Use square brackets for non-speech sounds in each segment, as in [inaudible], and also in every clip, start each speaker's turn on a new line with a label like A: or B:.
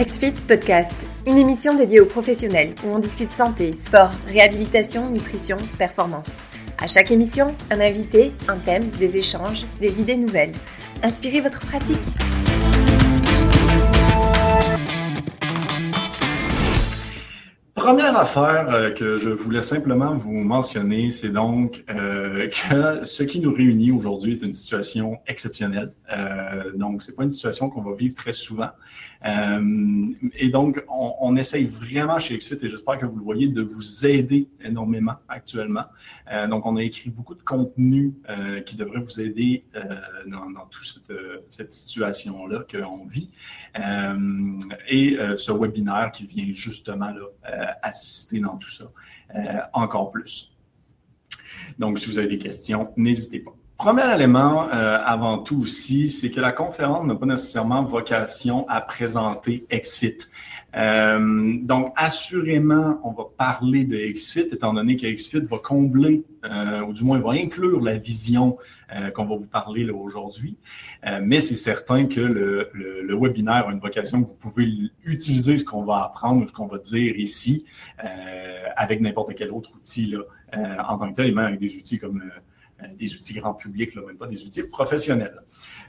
A: XFIT Podcast, une émission dédiée aux professionnels où on discute santé, sport, réhabilitation, nutrition, performance. À chaque émission, un invité, un thème, des échanges, des idées nouvelles. Inspirez votre pratique.
B: Première affaire euh, que je voulais simplement vous mentionner, c'est donc euh, que ce qui nous réunit aujourd'hui est une situation exceptionnelle. Euh, donc, c'est pas une situation qu'on va vivre très souvent. Euh, et donc, on, essaye vraiment chez XFIT, et j'espère que vous le voyez, de vous aider énormément actuellement. Euh, donc, on a écrit beaucoup de contenu euh, qui devrait vous aider dans, dans toute cette, cette situation-là qu'on vit. et ce webinaire qui vient justement là, assister dans tout ça encore plus. Donc, si vous avez des questions, n'hésitez pas. Premier élément, euh, avant tout aussi, c'est que la conférence n'a pas nécessairement vocation à présenter XFIT. Euh, donc, assurément, on va parler de XFIT, étant donné que XFIT va combler, euh, ou du moins va inclure la vision euh, qu'on va vous parler aujourd'hui. Euh, mais c'est certain que le, le, le, webinaire a une vocation que vous pouvez utiliser ce qu'on va apprendre ou ce qu'on va dire ici euh, avec n'importe quel autre outil là, en tant que tel, et même avec des outils comme des outils grand public, même pas des outils professionnels.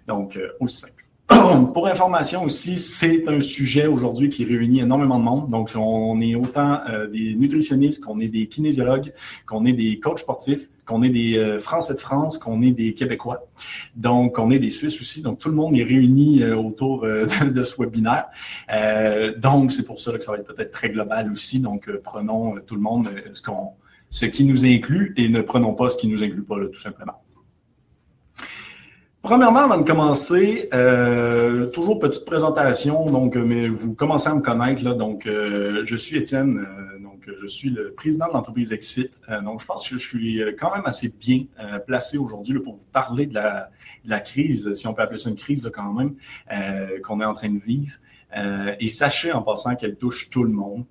B: Donc, aussi simple. [clears throat] Pour information aussi, c'est un sujet aujourd'hui qui réunit énormément de monde. Donc, on est autant euh, des nutritionnistes qu'on est des kinésiologues, qu'on est des coachs sportifs, qu'on est des euh, Français de France, qu'on est des Québécois. Donc, on est des Suisses aussi. Donc, tout le monde est réuni euh, autour euh, [laughs] de, ce webinaire. Euh, donc, c'est pour ça que ça va être peut-être très global aussi. Donc, prenons tout le monde ce, qu'on, ce qui nous inclut et ne prenons pas ce qui nous inclut pas, là, tout simplement. Premièrement, avant de commencer, euh, toujours petite présentation, donc mais vous commencez à me connaître là, donc euh, je suis Étienne, euh, donc je suis le président de l'entreprise XFIT, euh, donc je pense que je suis quand même assez bien euh, placé aujourd'hui pour vous parler de la, de la, crise, si on peut appeler ça une crise là, quand même, qu'on est en train de vivre. Et sachez en passant qu'elle touche tout le monde,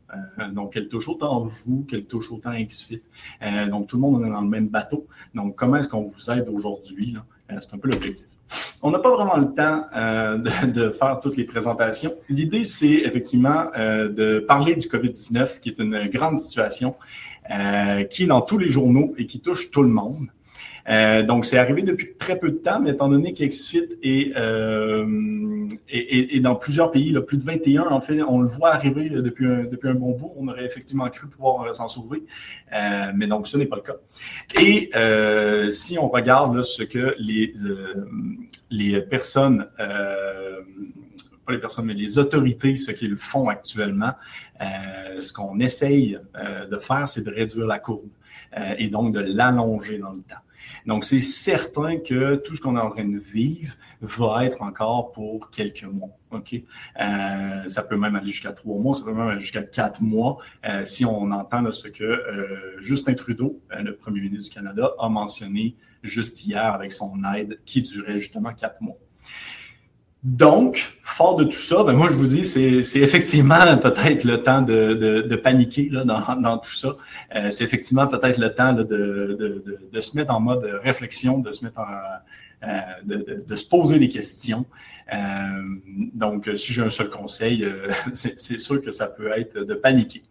B: donc elle touche autant vous qu'elle touche autant XFIT, donc tout le monde est dans le même bateau. Donc comment est-ce qu'on vous aide aujourd'hui? Euh, c'est un peu l'objectif. On n'a pas vraiment le temps euh, de, faire toutes les présentations. L'idée, c'est effectivement euh, de parler du COVID-19, qui est une grande situation, euh, qui est dans tous les journaux et qui touche tout le monde. Euh, donc, c'est arrivé depuis très peu de temps, mais étant donné qu'Exfit est, euh, est, est, dans plusieurs pays, là, plus de 21, en fait, on le voit arriver depuis un, depuis un bon bout. On aurait effectivement cru pouvoir euh, s'en sauver, euh, mais donc ce n'est pas le cas. Et euh, si on regarde là, ce que les, euh, les personnes pas les personnes, mais les autorités, ce qu'ils font actuellement, euh, ce qu'on essaye euh, de faire, c'est de réduire la courbe euh, et donc de l'allonger dans le temps. Donc, c'est certain que tout ce qu'on est en train de vivre va être encore pour quelques mois. OK? Euh, ça peut même aller jusqu'à trois mois, ça peut même aller jusqu'à quatre mois, euh, si on entend ce que euh, Justin Trudeau, euh, le premier ministre du Canada, a mentionné juste hier avec son aide qui durait justement quatre mois. Donc, fort de tout ça, ben moi je vous dis, c'est effectivement [laughs] peut-être le temps de, de, de paniquer là, dans, [laughs] dans, tout ça. Euh, c'est effectivement peut-être le temps là, de, de, se mettre en mode réflexion, de se mettre en, euh, de, de, se poser des questions. Euh, donc, si j'ai un seul conseil, euh, [laughs] c'est sûr que ça peut être de paniquer.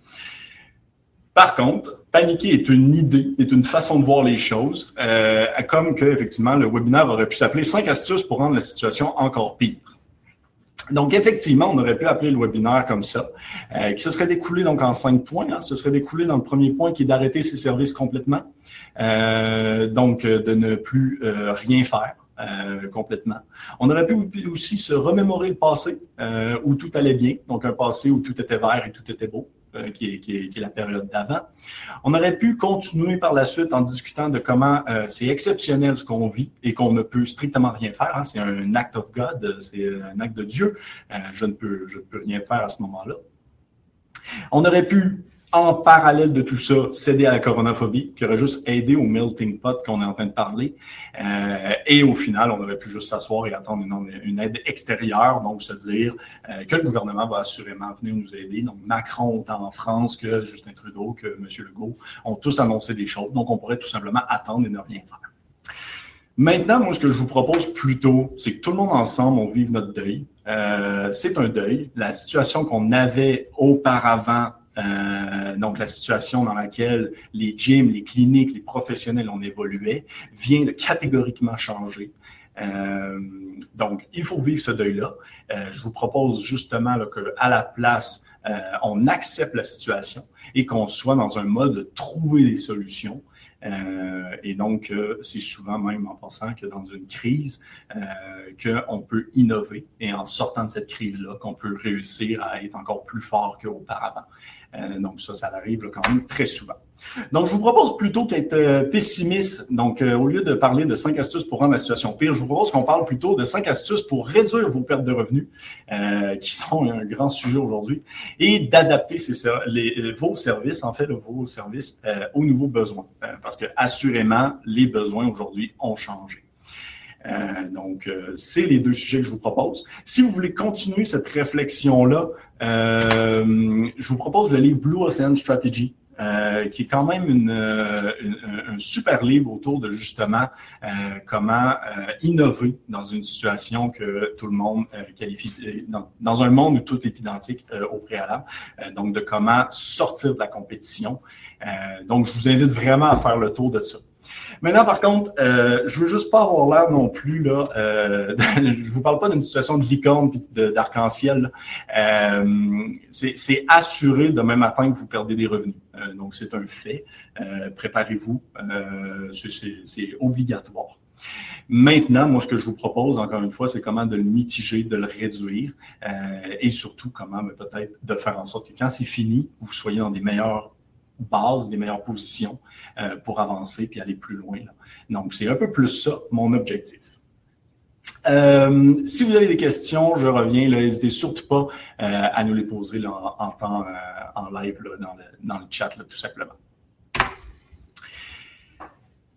B: Par contre, paniquer est une idée, est une façon de voir les choses, euh, comme que effectivement le webinaire aurait pu s'appeler 5 astuces pour rendre la situation encore pire. Donc, effectivement, on aurait pu appeler le webinaire comme ça, euh, qui se serait découlé donc en cinq points. Hein. Ce serait découlé dans le premier point qui est d'arrêter ses services complètement, euh, donc de ne plus rien faire. Complètement. On aurait pu aussi se remémorer le passé où tout allait bien, donc un passé où tout était vert et tout était beau. Euh, qui, est, la période d'avant. On aurait pu continuer par la suite en discutant de comment euh, c'est exceptionnel ce qu'on vit et qu'on ne peut strictement rien faire. Hein. C'est c'est un acte de Dieu. Euh, je ne peux rien faire à ce moment-là. On aurait pu en parallèle de tout ça, céder à la coronaphobie, qui aurait juste aidé au melting pot qu'on est en train de parler. Euh, et au final, on aurait pu juste s'asseoir et attendre une, aide extérieure, donc se dire euh, que le gouvernement va assurément venir nous aider. Donc Macron, autant en France que Justin Trudeau, que M. Legault, ont tous annoncé des choses. Donc on pourrait tout simplement attendre et ne rien faire. Maintenant, moi, ce que je vous propose plutôt, c'est que tout le monde ensemble, on vive notre deuil. c'est un deuil. La situation qu'on avait auparavant euh, donc, la situation dans laquelle les gyms, les cliniques, les professionnels ont évolué vient de catégoriquement changer. Euh, donc, il faut vivre ce deuil-là. Euh, je vous propose justement qu'à la place, on accepte la situation et qu'on soit dans un mode de trouver des solutions. et donc, c'est souvent même en pensant que dans une crise, qu'on peut innover et en sortant de cette crise-là, qu'on peut réussir à être encore plus fort qu'auparavant. Euh, donc ça, ça arrive quand même très souvent. Donc, je vous propose plutôt qu'être euh, pessimiste. Donc, euh, au lieu de parler de cinq astuces pour rendre la situation pire, je vous propose qu'on parle plutôt de cinq astuces pour réduire vos pertes de revenus, qui sont un grand sujet aujourd'hui, et d'adapter vos services, en fait, vos services aux nouveaux besoins. parce que, assurément, les besoins aujourd'hui ont changé. Euh, donc, euh, c'est les deux sujets que je vous propose. Si vous voulez continuer cette réflexion-là, euh, je vous propose le livre Blue Ocean Strategy. qui est quand même une, un super livre autour de justement comment innover dans une situation que tout le monde qualifie, dans, dans, un monde où tout est identique au préalable, donc de comment sortir de la compétition. donc, je vous invite vraiment à faire le tour de ça. Maintenant, par contre, euh, je veux juste pas avoir l'air non plus là. Euh, [laughs] je vous parle pas d'une situation de licorne d'arc-en-ciel. Euh, c'est assuré demain matin que vous perdez des revenus. Euh, donc, c'est un fait. Euh, préparez-vous. c'est obligatoire. Maintenant, moi, ce que je vous propose, encore une fois, c'est comment de le mitiger, de le réduire et surtout comment peut-être de faire en sorte que quand c'est fini, vous soyez dans des meilleurs base, des meilleures positions euh, pour avancer puis aller plus loin. Donc, c'est un peu plus ça, mon objectif. Euh, si vous avez des questions, je reviens. N'hésitez surtout pas euh, à nous les poser en, temps, en live dans, le, dans, le, chat, tout simplement.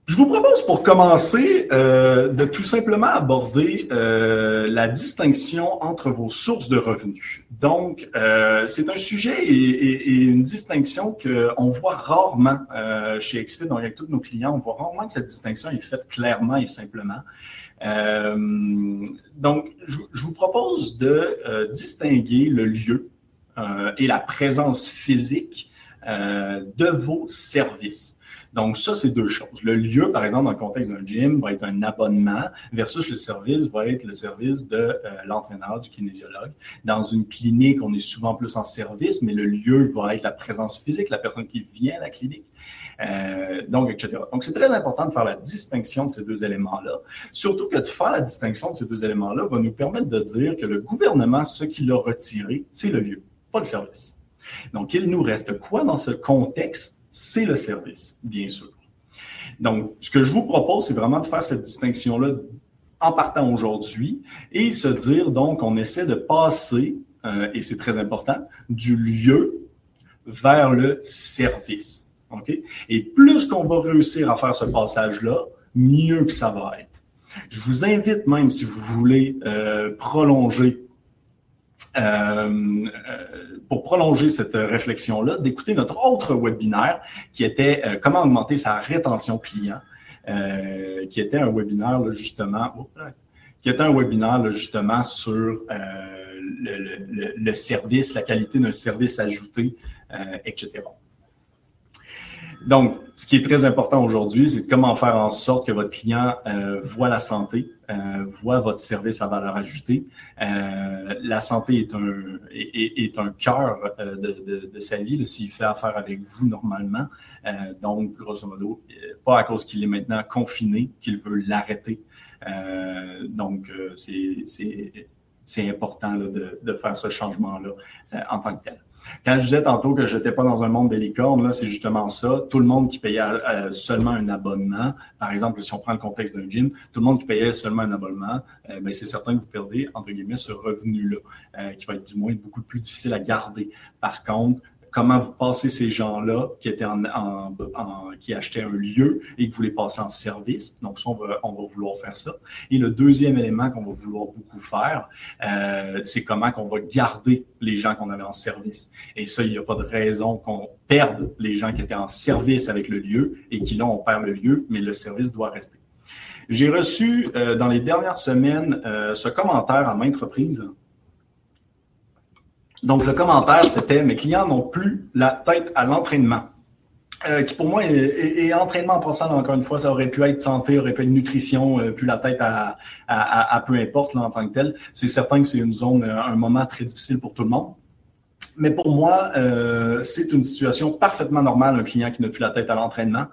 B: Je vous propose pour commencer euh, de tout simplement aborder euh, la distinction entre vos sources de revenus. Donc, euh, c'est un sujet et, une distinction qu'on voit rarement chez XFIT, donc avec tous nos clients, on voit rarement que cette distinction est faite clairement et simplement. donc, je, je, vous propose de distinguer le lieu et la présence physique de vos services. Donc, ça, c'est deux choses. Le lieu, par exemple, dans le contexte d'un gym, va être un abonnement versus le service va être le service de euh, l'entraîneur, du kinésiologue. Dans une clinique, on est souvent plus en service, mais le lieu va être la présence physique, la personne qui vient à la clinique. Euh, donc, etc. Donc, c'est très important de faire la distinction de ces deux éléments-là. Surtout que de faire la distinction de ces deux éléments-là va nous permettre de dire que le gouvernement, ce qu'il a retiré, c'est le lieu, pas le service. Donc, il nous reste quoi dans ce contexte c'est le service, bien sûr. Donc, ce que je vous propose, c'est vraiment de faire cette distinction-là en partant aujourd'hui et se dire, donc, on essaie de passer, euh, et c'est très important, du lieu vers le service. OK? Et plus qu'on va réussir à faire ce passage-là, mieux que ça va être. Je vous invite même, si vous voulez euh, prolonger euh, pour prolonger cette réflexion-là, d'écouter notre autre webinaire qui était euh, comment augmenter sa rétention client, euh, qui était un webinaire justement, qui était un webinaire justement sur le, le, service, la qualité d'un service ajouté, etc. Donc, ce qui est très important aujourd'hui, c'est comment faire en sorte que votre client euh, voit la santé, euh, voit votre service à valeur ajoutée. Euh, la santé est un, est, est un cœur euh, de, de, de, sa vie, s'il fait affaire avec vous normalement. Euh, donc, grosso modo, pas à cause qu'il est maintenant confiné, qu'il veut l'arrêter. donc, c'est important là, de, de, faire ce changement-là en tant que tel. Quand je disais tantôt que je n'étais pas dans un monde des licornes, là, c'est justement ça. Tout le monde qui payait euh, seulement un abonnement, par exemple, si on prend le contexte d'un gym, tout le monde qui payait seulement un abonnement, euh, ben, c'est certain que vous perdez, entre guillemets, ce revenu-là, euh, qui va être du moins beaucoup plus difficile à garder. Par contre, comment vous passez ces gens-là qui étaient en, qui achetaient un lieu et que vous les passez en service. Donc, ça, on va, on va vouloir faire ça. Et le deuxième élément qu'on va vouloir beaucoup faire, euh, c'est comment qu'on va garder les gens qu'on avait en service. Et ça, il n'y a pas de raison qu'on perde les gens qui étaient en service avec le lieu et qui là, on perd le lieu, mais le service doit rester. J'ai reçu euh, dans les dernières semaines euh, ce commentaire à maintes reprises Donc, le commentaire, c'était Mes clients n'ont plus la tête à l'entraînement. Euh, qui pour moi est, entraînement en passant, encore une fois, ça aurait pu être santé, aurait pu être nutrition, euh, plus la tête à, à, peu importe en tant que tel. C'est certain que c'est une zone, euh, un moment très difficile pour tout le monde. Mais pour moi, c'est une situation parfaitement normale, un client qui n'a plus la tête à l'entraînement.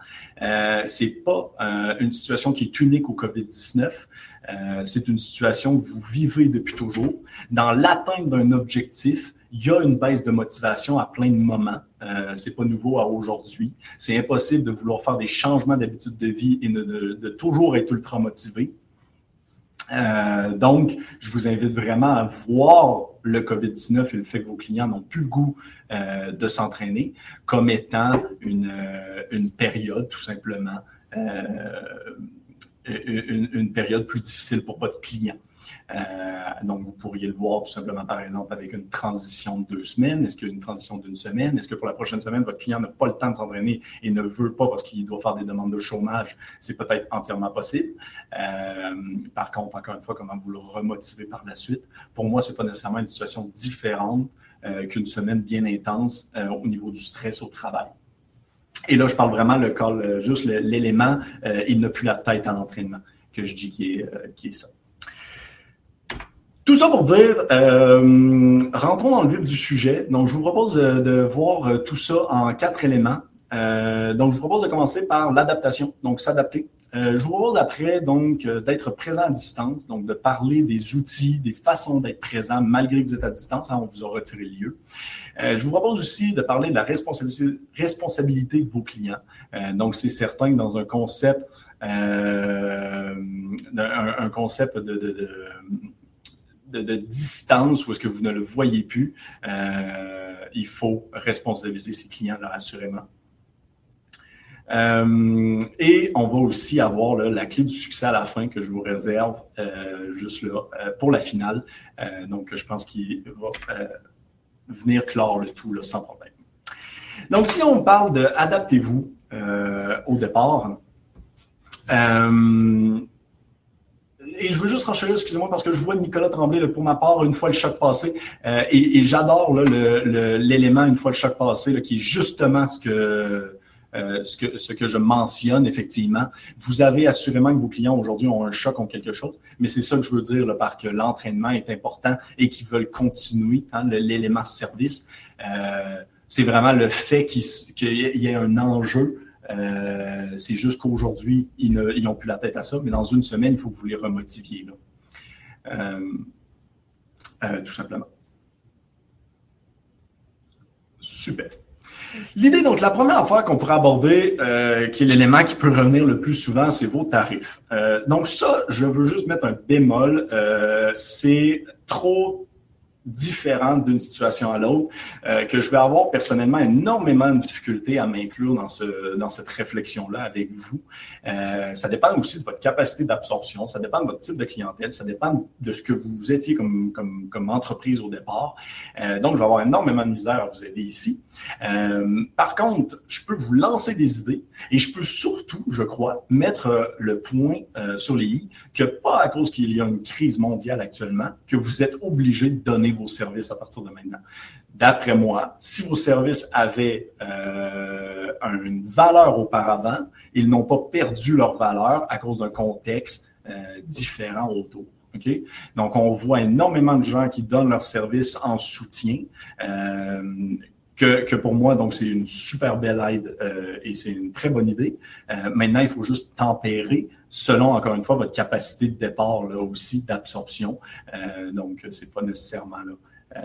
B: Euh, c'est pas une situation qui est unique au COVID-19. Euh, c'est une situation que vous vivez depuis toujours. Dans l'atteinte d'un objectif, il y a une baisse de motivation à plein de moments. Euh, c'est pas nouveau à aujourd'hui. C'est impossible de vouloir faire des changements d'habitude de vie et de, toujours être ultra motivé. Euh, donc, je vous invite vraiment à voir le COVID-19 et le fait que vos clients n'ont plus le goût euh, de s'entraîner comme étant une, euh, période, tout simplement, une, période plus difficile pour votre client. Euh, donc, vous pourriez le voir tout simplement, par exemple, avec une transition de deux semaines. Est-ce qu'il y a une transition d'une semaine? Est-ce que pour la prochaine semaine, votre client n'a pas le temps de s'entraîner et ne veut pas parce qu'il doit faire des demandes de chômage? C'est peut-être entièrement possible. Euh, par contre, encore une fois, comment vous le remotiver par la suite? Pour moi, c'est pas nécessairement une situation différente euh, qu'une semaine bien intense au niveau du stress au travail. Et là, je parle vraiment le call, juste l'élément, il n'a plus la tête à l'entraînement, que je dis qui est ça. Tout ça pour dire, euh, rentrons dans le vif du sujet. Donc, je vous propose de, voir euh, tout ça en quatre éléments. Euh, donc, je vous propose de commencer par l'adaptation, donc s'adapter. je vous propose après donc d'être présent à distance, donc de parler des outils, des façons d'être présent malgré que vous êtes à distance. Hein, on vous a retiré le lieu. je vous propose aussi de parler de la responsabilité, de vos clients. donc, c'est certain que dans un concept, un, un, concept de, de, de de, distance où est-ce que vous ne le voyez plus, euh, il faut responsabiliser ses clients, là, assurément. Euh, et on va aussi avoir la clé du succès à la fin que je vous réserve euh, juste là pour la finale. donc, je pense qu'il va venir clore le tout sans problème. Donc, si on parle de adaptez-vous au départ, et je veux juste renchérir, excusez-moi, parce que je vois Nicolas Tremblay, pour ma part, une fois le choc passé, euh, et, j'adore l'élément une fois le choc passé, qui est justement ce que, euh, ce, que, ce que je mentionne, effectivement. Vous avez assurément que vos clients aujourd'hui ont un choc, ont quelque chose, mais c'est ça que je veux dire là, par que l'entraînement est important et qu'ils veulent continuer, hein, l'élément service. Euh, c'est vraiment le fait qu'il y ait un enjeu euh, c'est juste qu'aujourd'hui, ils n'ont plus la tête à ça, mais dans une semaine, il faut que vous les remotiviez. Euh, euh, tout simplement. Super. L'idée, donc, la première affaire qu'on pourrait aborder, qui est l'élément qui peut revenir le plus souvent, c'est vos tarifs. donc, ça, je veux juste mettre un bémol. c'est trop différente d'une situation à l'autre, euh, que je vais avoir personnellement énormément de difficultés à m'inclure dans, ce, dans cette réflexion-là avec vous. Euh, ça dépend aussi de votre capacité d'absorption, ça dépend de votre type de clientèle, ça dépend de ce que vous étiez comme, comme, comme entreprise au départ. Euh, donc, je vais avoir énormément de misère à vous aider ici. Par contre, je peux vous lancer des idées et je peux surtout, je crois, mettre le point sur les i que pas à cause qu'il y a une crise mondiale actuellement, que vous êtes obligé de donner vos services à partir de maintenant. D'après moi, si vos services avaient euh, une valeur auparavant, ils n'ont pas perdu leur valeur à cause d'un contexte euh, différent autour. Donc, on voit énormément de gens qui donnent leurs services en soutien. Euh, que, que, pour moi, donc c'est une super belle aide euh, et c'est une très bonne idée. Euh, maintenant, il faut juste tempérer selon, encore une fois, votre capacité de départ là aussi d'absorption. Euh, donc, c'est pas nécessairement là euh,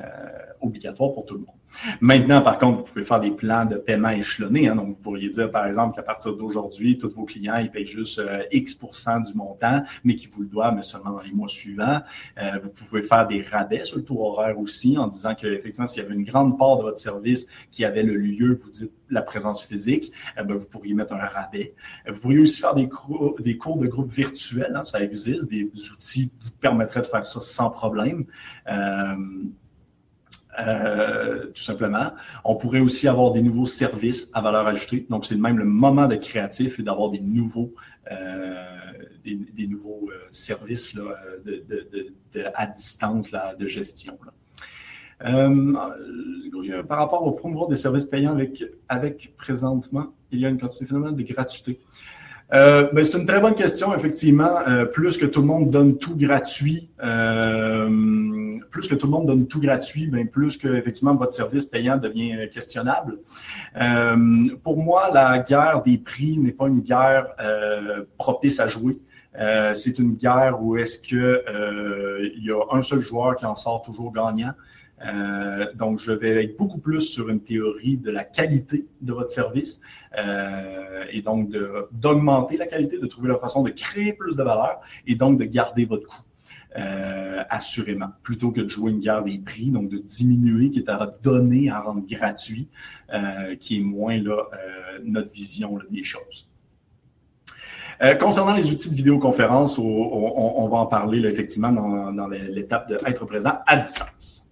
B: obligatoire pour tout le monde. Maintenant, par contre, vous pouvez faire des plans de paiement échelonnés. Hein. donc, vous pourriez dire, par exemple, qu'à partir d'aujourd'hui, tous vos clients, ils payent juste euh, X du montant, mais qu'ils vous le doivent, mais seulement dans les mois suivants. Euh, vous pouvez faire des rabais sur le taux horaire aussi, en disant qu'effectivement, s'il y avait une grande part de votre service qui avait le lieu, vous dites la présence physique, ben, vous pourriez mettre un rabais. Vous pourriez aussi faire des, cours, des cours de groupe virtuels. Hein, ça existe. Des outils vous permettraient de faire ça sans problème. Euh, euh, tout simplement. On pourrait aussi avoir des nouveaux services à valeur ajoutée. Donc, c'est même le moment d'être créatif et d'avoir des nouveaux, euh, des, nouveaux euh, services là, de, à distance là, de gestion. par rapport au promouvoir des services payants avec, avec présentement, il y a une quantité phénoménale de gratuité. Euh, ben, c'est une très bonne question, effectivement. Euh, plus que tout le monde donne tout gratuit, euh, plus que tout le monde donne tout gratuit, ben, plus que effectivement votre service payant devient questionnable. pour moi, la guerre des prix n'est pas une guerre propice à jouer. C'est une guerre où est-ce que il y a un seul joueur qui en sort toujours gagnant. Euh, donc, je vais être beaucoup plus sur une théorie de la qualité de votre service euh, et donc d'augmenter la qualité, de trouver la façon de créer plus de valeur et donc de garder votre coût. Euh, assurément, plutôt que de jouer une guerre des prix, donc de diminuer, qui est à donner, à rendre gratuit, qui est moins là, notre vision des choses. Concernant les outils de vidéoconférence, on, va en parler effectivement dans, l'étape d'être présent à distance.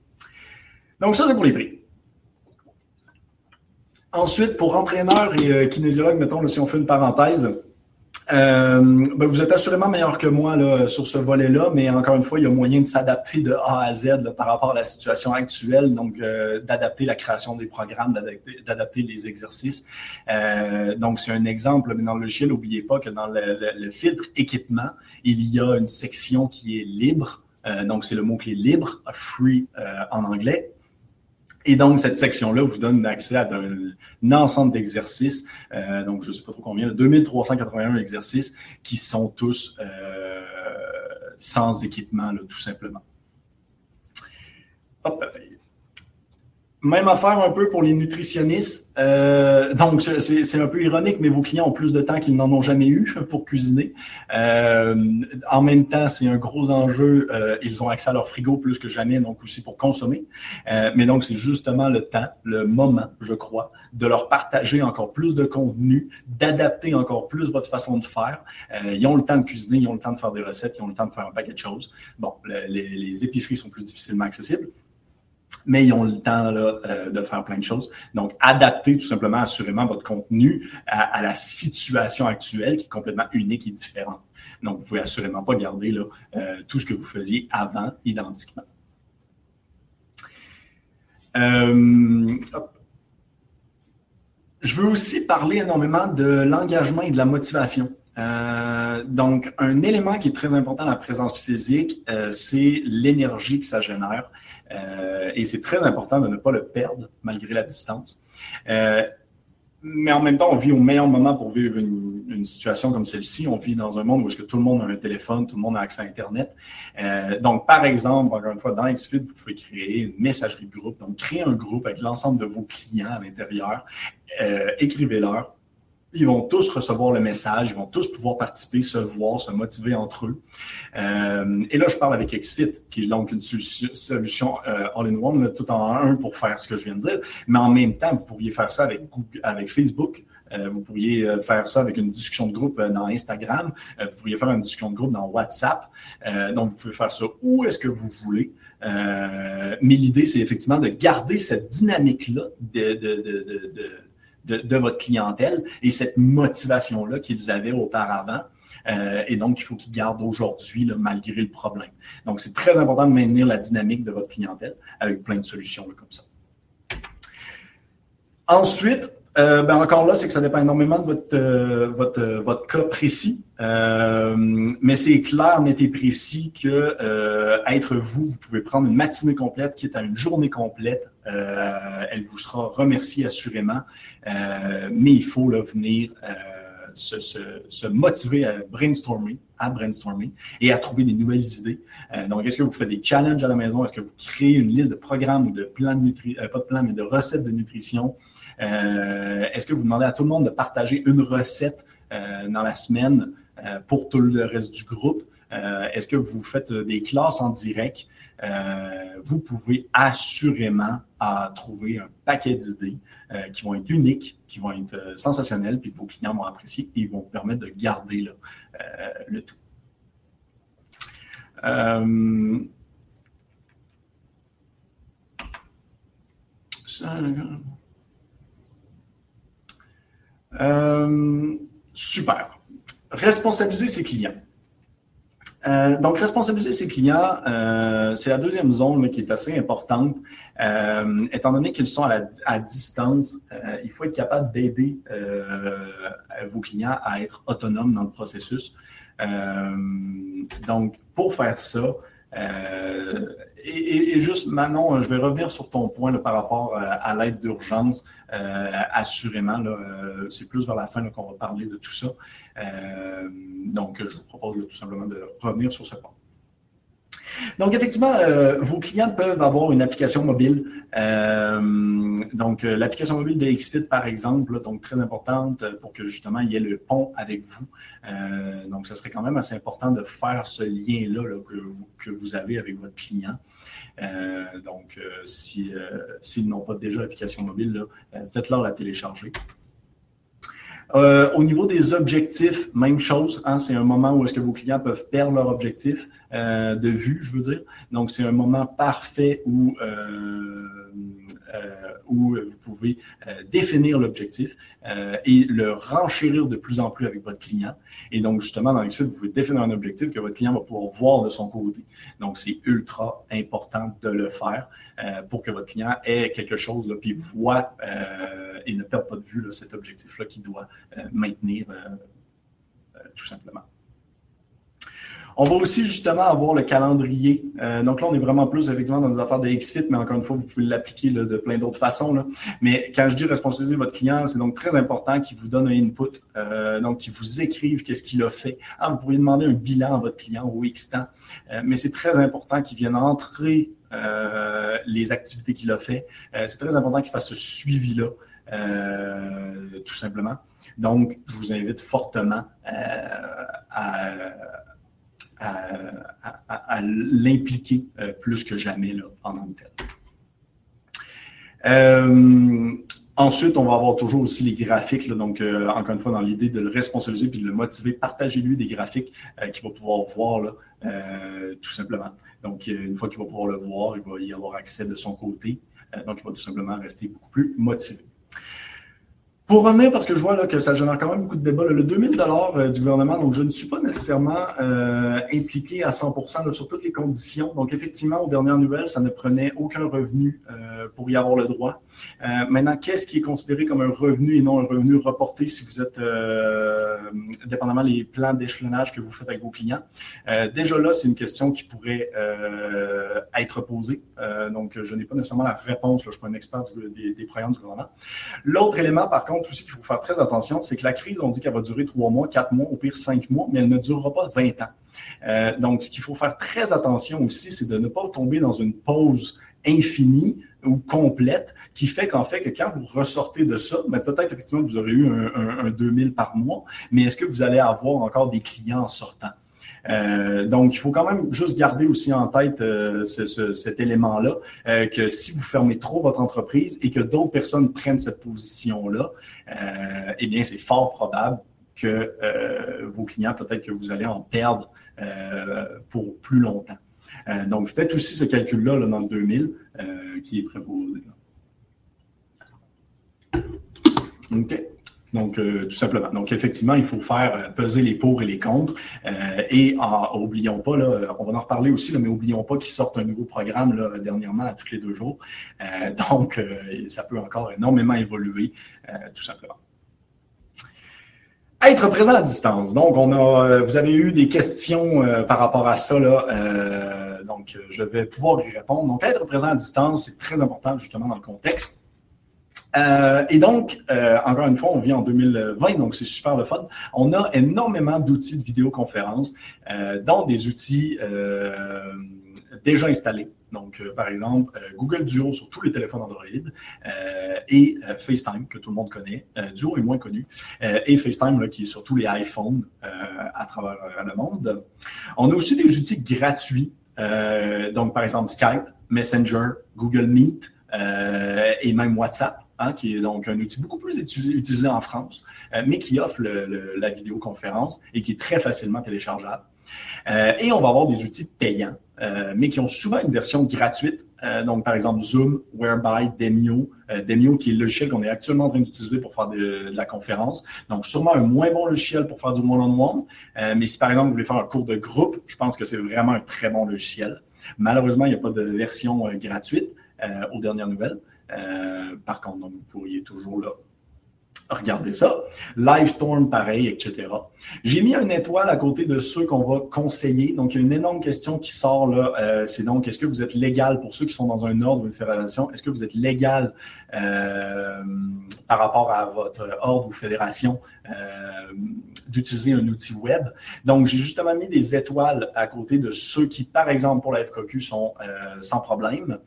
B: Donc, ça, c'est pour les prix. Ensuite, pour entraîneur et euh, kinésiologue, mettons, si on fait une parenthèse, euh, ben, vous êtes assurément meilleur que moi sur ce volet-là, mais encore une fois, il y a moyen de s'adapter de A à Z par rapport à la situation actuelle, donc euh, d'adapter la création des programmes, d'adapter les exercices. donc, c'est un exemple, mais dans le logiciel, n'oubliez pas que dans le, filtre équipement, il y a une section qui est libre. donc, c'est le mot-clé libre, free en anglais. Et donc, cette section-là vous donne accès à un, ensemble d'exercices, euh, donc je ne sais pas trop combien, 2381 exercices qui sont tous euh, sans équipement, tout simplement. Hop, même affaire un peu pour les nutritionnistes. Euh, donc, c'est un peu ironique, mais vos clients ont plus de temps qu'ils n'en ont jamais eu [laughs] pour cuisiner. Euh, en même temps, c'est un gros enjeu. Euh, ils ont accès à leur frigo plus que jamais, donc aussi pour consommer. mais donc, c'est justement le temps, le moment, je crois, de leur partager encore plus de contenu, d'adapter encore plus votre façon de faire. ils ont le temps de cuisiner, ils ont le temps de faire des recettes, ils ont le temps de faire un paquet de choses. Bon, les, les épiceries sont plus difficilement accessibles mais ils ont le temps là, euh, de faire plein de choses. Donc, adaptez tout simplement, assurément, votre contenu à, la situation actuelle qui est complètement unique et différente. Donc, vous pouvez assurément pas garder là, euh, tout ce que vous faisiez avant identiquement. Euh, Je veux aussi parler énormément de l'engagement et de la motivation. Euh, donc, un élément qui est très important dans la présence physique, euh, c'est l'énergie que ça génère. Euh, et c'est très important de ne pas le perdre malgré la distance. mais en même temps, on vit au meilleur moment pour vivre une, situation comme celle-ci. On vit dans un monde où est-ce que tout le monde a un téléphone, tout le monde a accès à Internet. donc, par exemple, encore une fois, dans XFIT, vous pouvez créer une messagerie de groupe. Donc, créer un groupe avec l'ensemble de vos clients à l'intérieur. écrivez-leur ils vont tous recevoir le message, ils vont tous pouvoir participer, se voir, se motiver entre eux. Euh, et là, je parle avec XFIT, qui est donc une solution euh, all-in-one, tout en un pour faire ce que je viens de dire. Mais en même temps, vous pourriez faire ça avec, avec Facebook. Euh, vous pourriez faire ça avec une discussion de groupe dans Instagram. vous pourriez faire une discussion de groupe dans WhatsApp. donc, vous pouvez faire ça où est-ce que vous voulez. mais l'idée, c'est effectivement de garder cette dynamique-là de, de, de, de de, votre clientèle et cette motivation-là qu'ils avaient auparavant. Euh, et donc, il faut qu'ils gardent aujourd'hui, malgré le problème. Donc, c'est très important de maintenir la dynamique de votre clientèle avec plein de solutions comme ça. Ensuite, euh, ben encore là, c'est que ça dépend énormément de votre, euh, votre, euh, votre cas précis. mais c'est clair, net et précis que être vous, vous pouvez prendre une matinée complète qui est à une journée complète. elle vous sera remerciée assurément. mais il faut venir se, se, se, motiver à brainstormer, à brainstormer et à trouver des nouvelles idées. donc, est-ce que vous faites des challenges à la maison? Est-ce que vous créez une liste de programmes ou de plans de nutrition, pas de plans, mais de recettes de nutrition? Euh, est-ce que vous demandez à tout le monde de partager une recette euh, dans la semaine euh, pour tout le reste du groupe? Est-ce que vous faites des classes en direct? vous pouvez assurément trouver un paquet d'idées qui vont être uniques, qui vont être sensationnelles, puis que vos clients vont apprécier et vont vous permettre de garder le tout. Ça, euh, super. Responsabiliser ses clients. Euh, donc, responsabiliser ses clients, euh, c'est la deuxième zone qui est assez importante. Étant donné qu'ils sont à, distance, il faut être capable d'aider vos clients à être autonomes dans le processus. donc, pour faire ça, et, juste, Manon, je vais revenir sur ton point par rapport à, l'aide d'urgence. assurément, c'est plus vers la fin qu'on va parler de tout ça. donc, je vous propose tout simplement de revenir sur ce point. Donc, effectivement, euh, vos clients peuvent avoir une application mobile. Euh, donc, euh, l'application mobile de XFIT, par exemple, donc très importante pour que justement il y ait le pont avec vous. donc, ce serait quand même assez important de faire ce lien-là que, vous, que vous avez avec votre client. donc, s'ils n'ont pas déjà l'application mobile, faites-leur la télécharger. Euh, au niveau des objectifs, même chose. Hein, c'est un moment où est-ce que vos clients peuvent perdre leur objectif euh, de vue, je veux dire. Donc, c'est un moment parfait où euh, où vous pouvez euh, définir l'objectif euh, et le renchérir de plus en plus avec votre client. Et donc, justement, dans suite, vous pouvez définir un objectif que votre client va pouvoir voir de son côté. Donc, c'est ultra important de le faire pour que votre client ait quelque chose, puis voit et ne perde pas de vue cet objectif-là qu'il doit maintenir tout simplement. On va aussi justement avoir le calendrier. Euh, donc là, on est vraiment plus effectivement dans des affaires de XFIT, mais encore une fois, vous pouvez l'appliquer de plein d'autres façons. Là. Mais quand je dis responsabiliser votre client, c'est donc très important qu'il vous donne un input, euh, donc qu'il vous écrive qu'est-ce qu'il a fait. Ah, vous pourriez demander un bilan à votre client au X euh, mais c'est très important qu'il vienne entrer les activités qu'il a fait. c'est très important qu'il fasse ce suivi-là, tout simplement. Donc, je vous invite fortement à à, l'impliquer euh, plus que jamais là, en tant que euh, ensuite, on va avoir toujours aussi les graphiques. donc, euh, encore une fois, dans l'idée de le responsabiliser puis de le motiver, partagez-lui des graphiques qu'il va pouvoir voir tout simplement. Donc, une fois qu'il va pouvoir le voir, il va y avoir accès de son côté. donc, il va tout simplement rester beaucoup plus motivé. Pour revenir, parce que je vois là, que ça génère quand même beaucoup de débats, le 2000 euh, du gouvernement, donc je ne suis pas nécessairement euh, impliqué à 100% sur toutes les conditions. Donc effectivement, aux dernières nouvelles, ça ne prenait aucun revenu euh, pour y avoir le droit. maintenant, qu'est-ce qui est considéré comme un revenu et non un revenu reporté si vous êtes, dépendamment des plans d'échelonnage que vous faites avec vos clients? déjà là, c'est une question qui pourrait être posée. donc, je n'ai pas nécessairement la réponse. Là, je ne suis pas un expert des, des programmes du gouvernement. L'autre élément, par contre, tout ce qu'il faut faire très attention, c'est que la crise, on dit qu'elle va durer trois mois, quatre mois, au pire cinq mois, mais elle ne durera pas 20 ans. Euh, donc, ce qu'il faut faire très attention aussi, c'est de ne pas tomber dans une pause infinie ou complète qui fait qu'en fait que quand vous ressortez de ça, mais peut-être effectivement vous aurez eu un, un 2000 par mois, mais est-ce que vous allez avoir encore des clients en sortant? Euh, donc, il faut quand même juste garder aussi en tête euh, cet élément-là, euh, que si vous fermez trop votre entreprise et que d'autres personnes prennent cette position-là, eh bien, c'est fort probable que vos clients, peut-être que vous allez en perdre pour plus longtemps. donc, faites aussi ce calcul-là là, dans le 2000 qui est préposé. OK? Donc, euh, tout simplement. Donc, effectivement, il faut faire euh, peser les pour et les contre. Euh, et ah, oublions pas, là, on va en reparler aussi, là, mais oublions pas qu'ils sortent un nouveau programme là, dernièrement à tous les deux jours. [laughs] donc, ça peut encore énormément évoluer, tout simplement. Être présent à distance. Donc, on a, vous avez eu des questions par rapport à ça. Là, donc, je vais pouvoir y répondre. Donc, être présent à distance, c'est très important justement dans le contexte. Euh, et donc, euh, encore une fois, on vit en 2020, donc c'est super le fun. On a énormément d'outils de vidéoconférence, euh, dont des outils euh, déjà installés. Donc, par exemple, Google Duo sur tous les téléphones Android et FaceTime, que tout le monde connaît. Duo est moins connu. et FaceTime, qui est sur tous les iPhones à travers le monde. On a aussi des outils gratuits. donc, par exemple, Skype, Messenger, Google Meet et même WhatsApp. Hein, qui est donc un outil beaucoup plus utilisé en France, euh, mais qui offre la vidéoconférence et qui est très facilement téléchargeable. Euh, et on va avoir des outils payants mais qui ont souvent une version gratuite. donc, par exemple, Zoom, Whereby, Demio. Demio, qui est le logiciel qu'on est actuellement en train d'utiliser pour faire de, la conférence. Donc, sûrement un moins bon logiciel pour faire du one-on-one. mais si, par exemple, vous voulez faire un cours de groupe, je pense que c'est vraiment un très bon logiciel. Malheureusement, il n'y a pas de version gratuite aux dernières nouvelles. par contre, donc, vous pourriez toujours là, ça. Livestorm, pareil, etc. J'ai mis une étoile à côté de ceux qu'on va conseiller. Donc, il y a une énorme question qui sort là. Euh, c'est donc, est-ce que vous êtes légal pour ceux qui sont dans un ordre ou une fédération? Est-ce que vous êtes légal euh, par rapport à votre ordre ou fédération euh, d'utiliser un outil web? Donc, j'ai justement mis des étoiles à côté de ceux qui, par exemple, pour la FQQ, sont sans problème.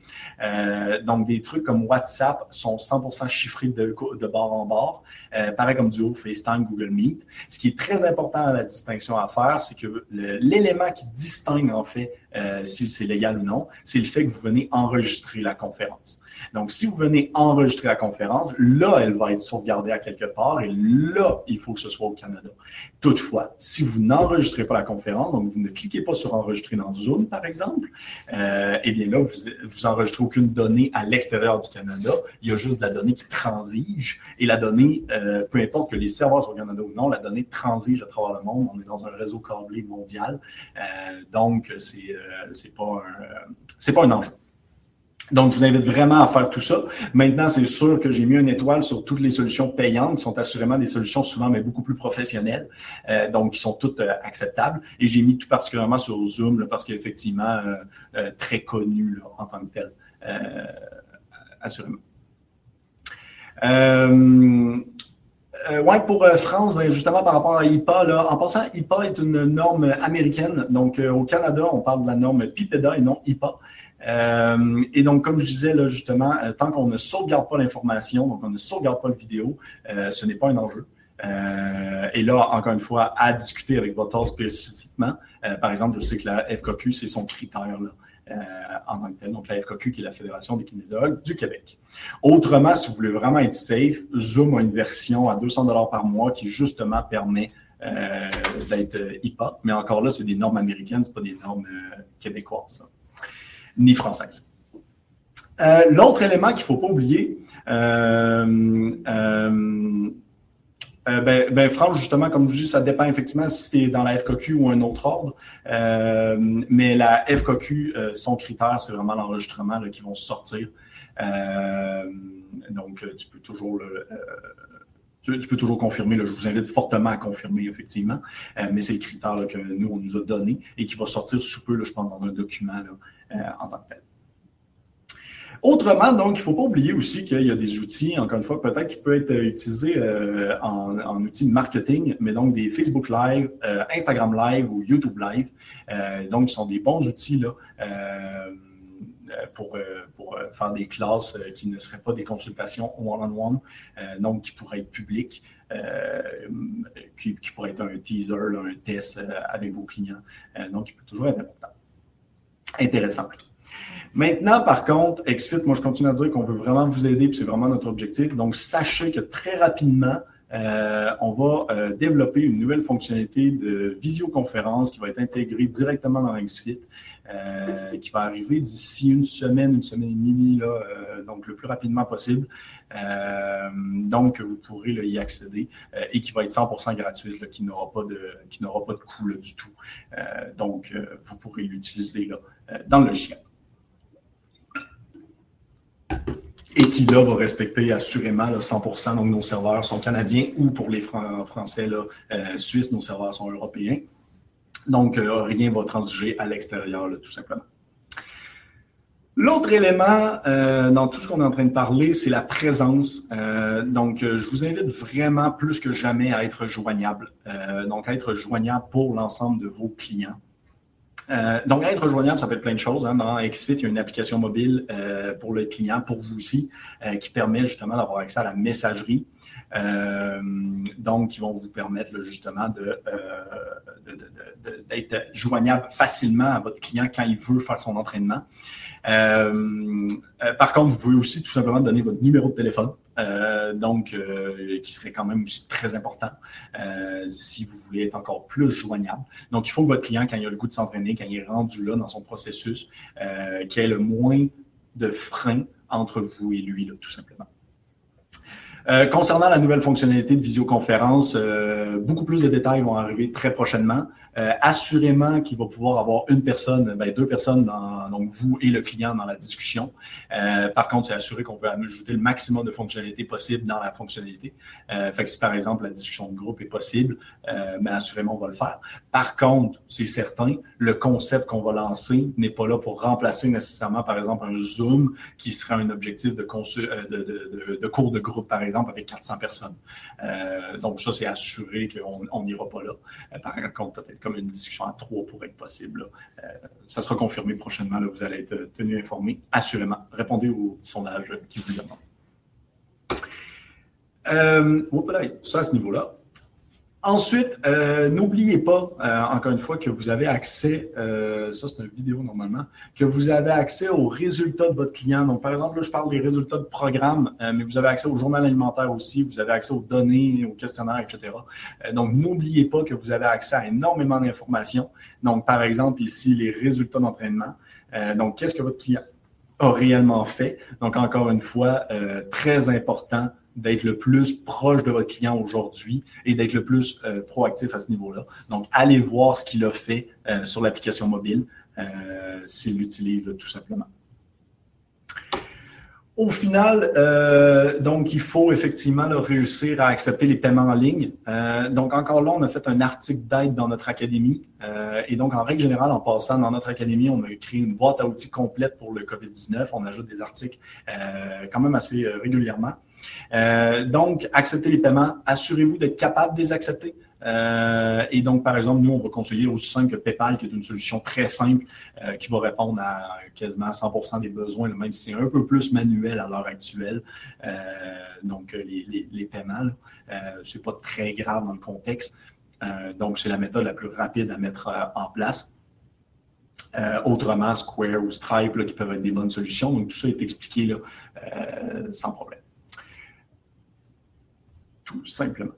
B: donc, des trucs comme WhatsApp sont 100% chiffrés de, de bord en bord. Euh, pareil comme Duo, FaceTime, Google Meet. Ce qui est très important à la distinction à faire, c'est que l'élément qui distingue en fait euh, si c'est légal ou non, c'est le fait que vous venez enregistrer la conférence. Donc, si vous venez enregistrer la conférence, là, elle va être sauvegardée à quelque part et là, il faut que ce soit au Canada. Toutefois, si vous n'enregistrez pas la conférence, donc vous ne cliquez pas sur enregistrer dans Zoom, par exemple, euh, eh bien là, vous, vous enregistrez aucune donnée à l'extérieur du Canada. Il y a juste de la donnée qui transige et la donnée, euh, peu importe que les serveurs soient au Canada ou non, la donnée transige à travers le monde. On est dans un réseau câblé mondial. Euh, donc, c'est euh, c'est pas pas un enjeu. Donc, je vous invite vraiment à faire tout ça. Maintenant, c'est sûr que j'ai mis une étoile sur toutes les solutions payantes, qui sont assurément des solutions souvent, mais beaucoup plus professionnelles, euh, donc qui sont toutes euh, acceptables. Et j'ai mis tout particulièrement sur Zoom, parce qu'il est effectivement très connu en tant que tel, assurément. Euh, oui, pour euh, France, ben, justement par rapport à IPA, là, en passant, IPA est une norme américaine. Donc, euh, au Canada, on parle de la norme PIPEDA et non IPA. Et donc, comme je disais, là, justement, tant qu'on ne sauvegarde pas l'information, donc on ne sauvegarde pas le vidéo, ce n'est pas un enjeu. et là, encore une fois, à discuter avec votre ordre spécifiquement. par exemple, je sais que la FKQ, c'est son critère. Là. Euh, en tant que tel, donc la FKQ qui est la Fédération des kinésiologues du Québec. Autrement, si vous voulez vraiment être safe, Zoom a une version à 200 dollars par mois qui justement permet euh, d'être IPA, mais encore là, c'est des normes américaines, ce pas des normes euh, québécoises, ni françaises. L'autre élément qu'il ne faut pas oublier, euh, ben, ben, France, justement, comme je dis, ça dépend effectivement si c'est dans la FKQ ou un autre ordre. Euh, mais la FKQ, euh, son critère, c'est vraiment l'enregistrement qui vont sortir. donc, tu peux toujours le, tu, peux toujours confirmer. je vous invite fortement à confirmer, effectivement. mais c'est le critère que nous, on nous a donné et qui va sortir sous peu, je pense, dans un document en tant que tel. Autrement, donc, il ne faut pas oublier aussi qu'il y a des outils, encore une fois, peut-être qui peuvent être utilisés euh, en, outils marketing, mais donc des Facebook Live, euh, Instagram Live ou YouTube Live. Euh, donc, ce sont des bons outils là, pour, faire des classes qui ne seraient pas des consultations one-on-one, donc qui pourraient être publiques, qui, qui pourraient être un teaser, un test avec vos clients. donc, il peut toujours être important. Intéressant plutôt. Maintenant, par contre, XFIT, moi, je continue à dire qu'on veut vraiment vous aider, puis c'est vraiment notre objectif. Donc, sachez que très rapidement, euh, on va euh, développer une nouvelle fonctionnalité de visioconférence qui va être intégrée directement dans XFIT, euh, qui va arriver d'ici une semaine, une semaine et demie, donc le plus rapidement possible. donc, vous pourrez y accéder et qui va être 100% gratuite, qui n'aura pas de qui n'aura pas de coût du tout. donc, vous pourrez l'utiliser dans le logiciel et qui là va respecter assurément là, 100 donc nos serveurs sont canadiens ou pour les Français là, euh, suisses, nos serveurs sont européens. Donc euh, rien ne va transiger à l'extérieur tout simplement. L'autre élément euh, dans tout ce qu'on est en train de parler, c'est la présence. donc, je vous invite vraiment plus que jamais à être joignable. donc, à être joignable pour l'ensemble de vos clients. Euh, donc, être rejoignable, ça peut être plein de choses. Hein. Dans XFIT, il y a une application mobile euh, pour le client, pour vous aussi, euh, qui permet justement d'avoir accès à la messagerie. donc qui vont vous permettre justement de, d'être joignable facilement à votre client quand il veut faire son entraînement. Par contre, vous pouvez aussi tout simplement donner votre numéro de téléphone. Euh, donc, euh, qui serait quand même aussi très important euh, si vous voulez être encore plus joignable. Donc, il faut que votre client, quand il a le goût de s'entraîner, quand il est rendu là dans son processus, qu'il ait le moins de freins entre vous et lui, là, tout simplement. Euh, concernant la nouvelle fonctionnalité de visioconférence, euh, beaucoup plus de détails vont arriver très prochainement. Euh, assurément qu'il va pouvoir avoir une personne, ben, deux personnes, dans, donc vous et le client dans la discussion. par contre, c'est assuré qu'on veut ajouter le maximum de fonctionnalités possibles dans la fonctionnalité. fait que si par exemple la discussion de groupe est possible, mais ben, assurément on va le faire. Par contre, c'est certain, le concept qu'on va lancer n'est pas là pour remplacer nécessairement, par exemple, un Zoom qui serait un objectif de, de, de, cours de groupe, par exemple avec 400 personnes. Euh, donc, ça, c'est assuré qu'on n'ira pas là. Euh, par contre, peut-être comme une discussion à trois pourrait être possible. Euh, ça sera confirmé prochainement. Vous allez être tenu informé, assurément. Répondez au petit sondage qui vous demande. Euh, ça à ce niveau-là. Ensuite, euh, n'oubliez pas, euh, encore une fois, que vous avez accès, euh, ça c'est une vidéo normalement, que vous avez accès aux résultats de votre client. Donc, par exemple, là, je parle des résultats de programme, mais vous avez accès au journal alimentaire aussi, vous avez accès aux données, aux questionnaires, etc. donc, n'oubliez pas que vous avez accès à énormément d'informations. Donc, par exemple, ici, les résultats d'entraînement. donc, qu'est-ce que votre client a réellement fait? Donc, encore une fois, très important d'être le plus proche de votre client aujourd'hui et d'être le plus euh, proactif à ce niveau-là. Donc, allez voir ce qu'il a fait euh, sur l'application mobile euh, s'il l'utilise tout simplement. Au final, donc, il faut effectivement réussir à accepter les paiements en ligne. Donc, encore là, on a fait un article d'aide dans notre académie. Et donc, en règle générale, en passant dans notre académie, on a créé une boîte à outils complète pour le COVID-19. On ajoute des articles quand même assez régulièrement. Donc, accepter les paiements. Assurez-vous d'être capable de les accepter. Euh, et donc, par exemple, nous, on va conseiller aussi simple que PayPal, qui est une solution très simple euh, qui va répondre à quasiment 100% des besoins, même si c'est un peu plus manuel à l'heure actuelle. Euh, donc, les, paiements, ce n'est pas très grave dans le contexte. donc, c'est la méthode la plus rapide à mettre en place. autrement, Square ou Stripe, qui peuvent être des bonnes solutions. Donc, tout ça est expliqué sans problème. Tout simplement.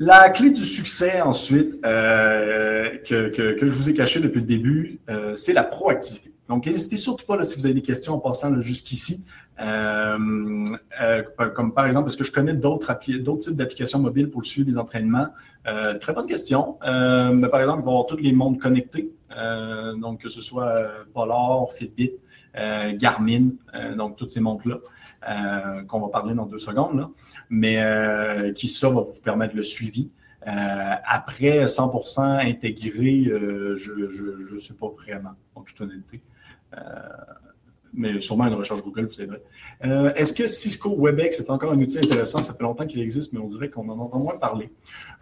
B: La clé du succès, ensuite, euh, que, je vous ai caché depuis le début, euh, c'est la proactivité. Donc, n'hésitez surtout pas, là, si vous avez des questions en passant jusqu'ici, euh, comme par exemple, est-ce que je connais d'autres types d'applications mobiles pour le suivi des entraînements? très bonne question. mais par exemple, il avoir tous les mondes connectés, donc que ce soit Polar, Fitbit, Garmin, donc toutes ces montres-là. Euh, qu'on va parler dans deux secondes, là, mais euh, qui ça va vous permettre le suivi. Euh, après 100% intégré, je ne sais pas vraiment, en toute honnêteté mais sûrement une recherche Google vous aiderait. Euh, Est-ce que Cisco WebEx est encore un outil intéressant? Ça fait longtemps qu'il existe, mais on dirait qu'on en entend moins parler.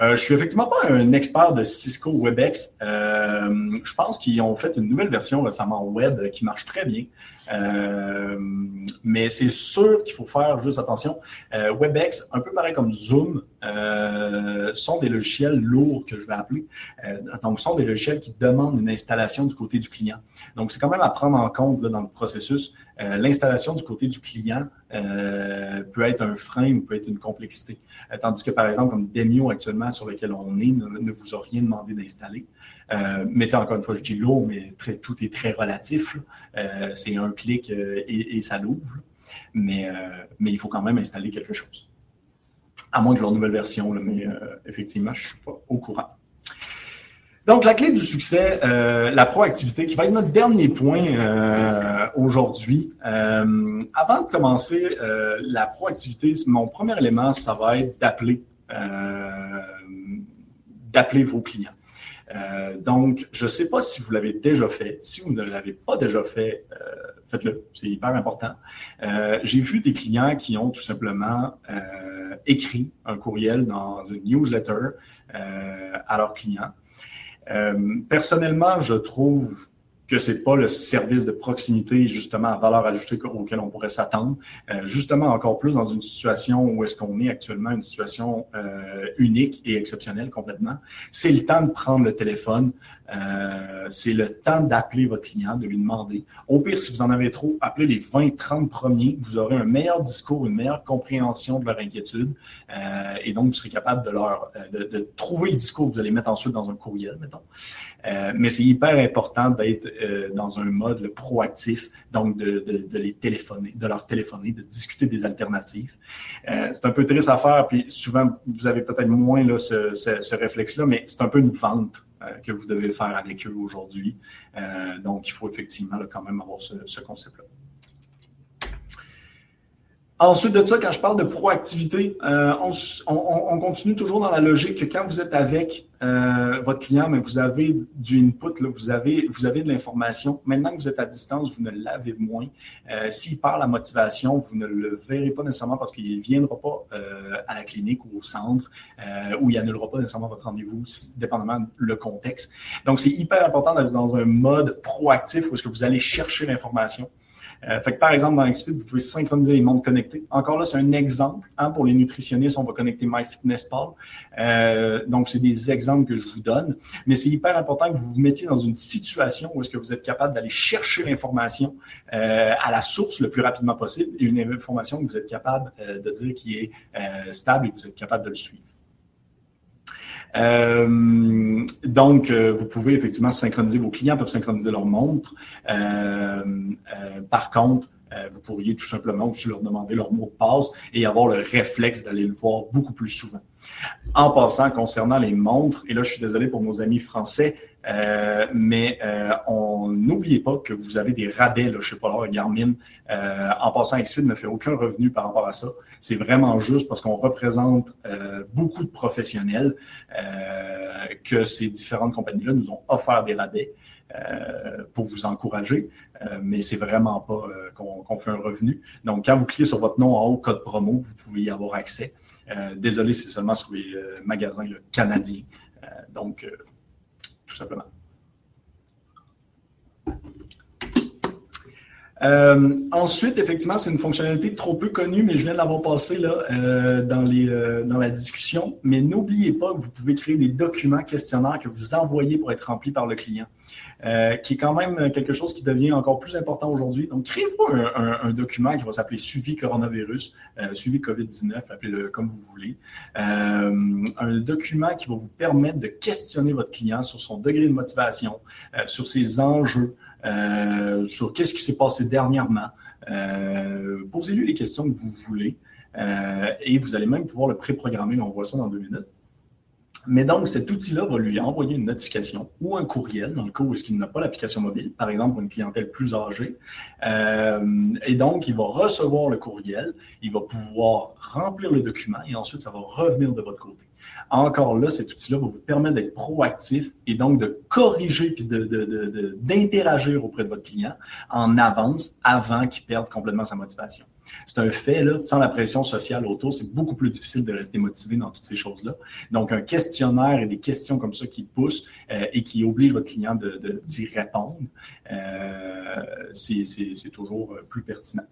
B: Euh, je suis effectivement pas un expert de Cisco WebEx. Euh, je pense qu'ils ont fait une nouvelle version récemment web qui marche très bien. Euh, mais c'est sûr qu'il faut faire juste attention. Euh, WebEx, un peu pareil comme Zoom, euh, sont des logiciels lourds que je vais appeler. Donc, sont des logiciels qui demandent une installation du côté du client. Donc, c'est quand même à prendre en compte dans le processus. Euh, l'installation du côté du client euh, peut être un frein ou peut être une complexité. tandis que, par exemple, comme Demio actuellement sur lequel on est, ne, vous a rien demandé d'installer. mais encore une fois, je dis lourd, mais tout est très relatif. c'est un clic et, ça l'ouvre. Mais, il faut quand même installer quelque chose à moins que leur nouvelle version, mais euh, effectivement, je ne suis pas au courant. Donc, la clé du succès, euh, la proactivité, qui va être notre dernier point euh, aujourd'hui. avant de commencer la proactivité, mon premier élément, ça va être d'appeler d'appeler vos clients. donc, je ne sais pas si vous l'avez déjà fait. Si vous ne l'avez pas déjà fait, faites-le. C'est hyper important. J'ai vu des clients qui ont tout simplement écrit un courriel dans une newsletter euh, à leurs clients. Euh, personnellement, je trouve que c'est pas le service de proximité, justement, à valeur ajoutée auquel on pourrait s'attendre. Euh, justement, encore plus dans une situation où est-ce qu'on est actuellement, une situation euh, unique et exceptionnelle complètement. C'est le temps de prendre le téléphone. Euh, c'est le temps d'appeler votre client, de lui demander. Au pire, si vous en avez trop, appelez les 20, 30 premiers. Vous aurez un meilleur discours, une meilleure compréhension de leur inquiétude. Et donc, vous serez capable de leur, de, de, trouver le discours que vous allez mettre ensuite dans un courriel, mettons. Mais c'est hyper important d'être euh, dans un mode proactif, donc de, de, les téléphoner, de leur téléphoner, de discuter des alternatives. Euh, c'est un peu triste à faire, puis souvent, vous avez peut-être moins là, ce, ce, réflexe-là, mais c'est un peu une vente que vous devez faire avec eux aujourd'hui. donc, il faut effectivement quand même avoir ce concept-là. Ensuite de ça, quand je parle de proactivité, euh, on, on, on, continue toujours dans la logique que quand vous êtes avec euh, votre client, mais vous avez du input, vous, avez, vous avez de l'information. Maintenant que vous êtes à distance, vous ne l'avez moins. Euh, S'il perd la motivation, vous ne le verrez pas nécessairement parce qu'il ne viendra pas à la clinique ou au centre ou il annulera pas nécessairement votre rendez-vous, dépendamment le contexte. Donc, c'est hyper important d'être dans un mode proactif où est-ce que vous allez chercher l'information. Euh, fait que par exemple, dans XFIT, vous pouvez synchroniser les montres connectées. Encore là, c'est un exemple. Hein, pour les nutritionnistes, on va connecter MyFitnessPal. Euh, donc, c'est des exemples que je vous donne. Mais c'est hyper important que vous vous mettiez dans une situation où est-ce que vous êtes capable d'aller chercher l'information euh, à la source le plus rapidement possible et une information que vous êtes capable euh, de dire qui est euh, stable et que vous êtes capable de le suivre. Euh, donc, euh, vous pouvez effectivement synchroniser, vos clients peuvent synchroniser leur montre. Euh, euh par contre, euh, vous pourriez tout simplement aussi leur demander leur mot de passe et avoir le réflexe d'aller le voir beaucoup plus souvent. En passant, concernant les montres, et là, je suis désolé pour nos amis français, euh, mais euh, on n'oubliez pas que vous avez des rabais là, chez Polar Garmin. Euh, en passant, Xfit ne fait aucun revenu par rapport à ça. C'est vraiment juste parce qu'on représente euh, beaucoup de professionnels euh, que ces différentes compagnies-là nous ont offert des rabais. Euh, pour vous encourager, euh, mais c'est vraiment pas euh, qu'on fait un revenu. Donc, quand vous cliquez sur votre nom en haut, code promo, vous pouvez y avoir accès. désolé, c'est seulement sur les magasins canadiens. donc, tout simplement. Euh, ensuite, effectivement, c'est une fonctionnalité trop peu connue, mais je viens de l'avoir passée là, euh, dans, les, euh, dans la discussion. Mais n'oubliez pas que vous pouvez créer des documents questionnaires que vous envoyez pour être remplis par le client, euh, qui est quand même quelque chose qui devient encore plus important aujourd'hui. Donc, créez-vous un, un, un, document qui va s'appeler Suivi coronavirus, euh, Suivi COVID-19, appelez-le comme vous voulez. un document qui va vous permettre de questionner votre client sur son degré de motivation, sur ses enjeux, euh, sur qu'est-ce qui s'est passé dernièrement. Euh, Posez-lui les questions que vous voulez euh, et vous allez même pouvoir le préprogrammer. On voit ça dans deux minutes. Mais donc, cet outil-là va lui envoyer une notification ou un courriel dans le cas où est-ce qu'il n'a pas l'application mobile, par exemple pour une clientèle plus âgée. Euh, et donc, il va recevoir le courriel, il va pouvoir remplir le document et ensuite, ça va revenir de votre côté. Encore là, cet outil-là va vous permettre d'être proactif et donc de corriger puis d'interagir de, de, auprès de votre client en avance avant qu'il perde complètement sa motivation. C'est un fait, sans la pression sociale autour, c'est beaucoup plus difficile de rester motivé dans toutes ces choses-là. Donc, un questionnaire et des questions comme ça qui poussent euh, et qui obligent votre client d'y de, répondre, euh, c'est toujours plus pertinent.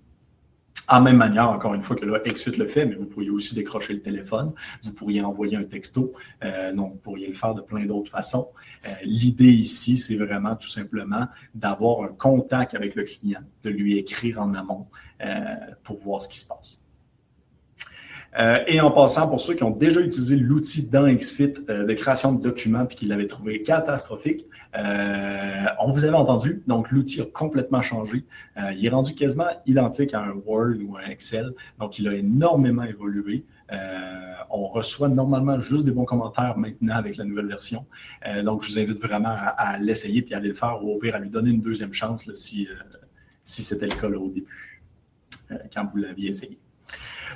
B: En même manière, encore une fois que là, XFIT le fait, mais vous pourriez aussi décrocher le téléphone, vous pourriez envoyer un texto, euh, donc vous pourriez le faire de plein d'autres façons. Euh, L'idée ici, c'est vraiment tout simplement d'avoir un contact avec le client, de lui écrire en amont euh, pour voir ce qui se passe. Euh, et en passant, pour ceux qui ont déjà utilisé l'outil dans XFIT euh, de création de documents puis qui l'avaient trouvé catastrophique, euh, on vous avait entendu. Donc, l'outil a complètement changé. Il est rendu quasiment identique à un Word ou un Excel. Donc, il a énormément évolué. on reçoit normalement juste des bons commentaires maintenant avec la nouvelle version. donc, je vous invite vraiment à, l'essayer puis à aller le faire ou au à lui donner une deuxième chance si, si c'était le cas au début, quand vous l'aviez essayé.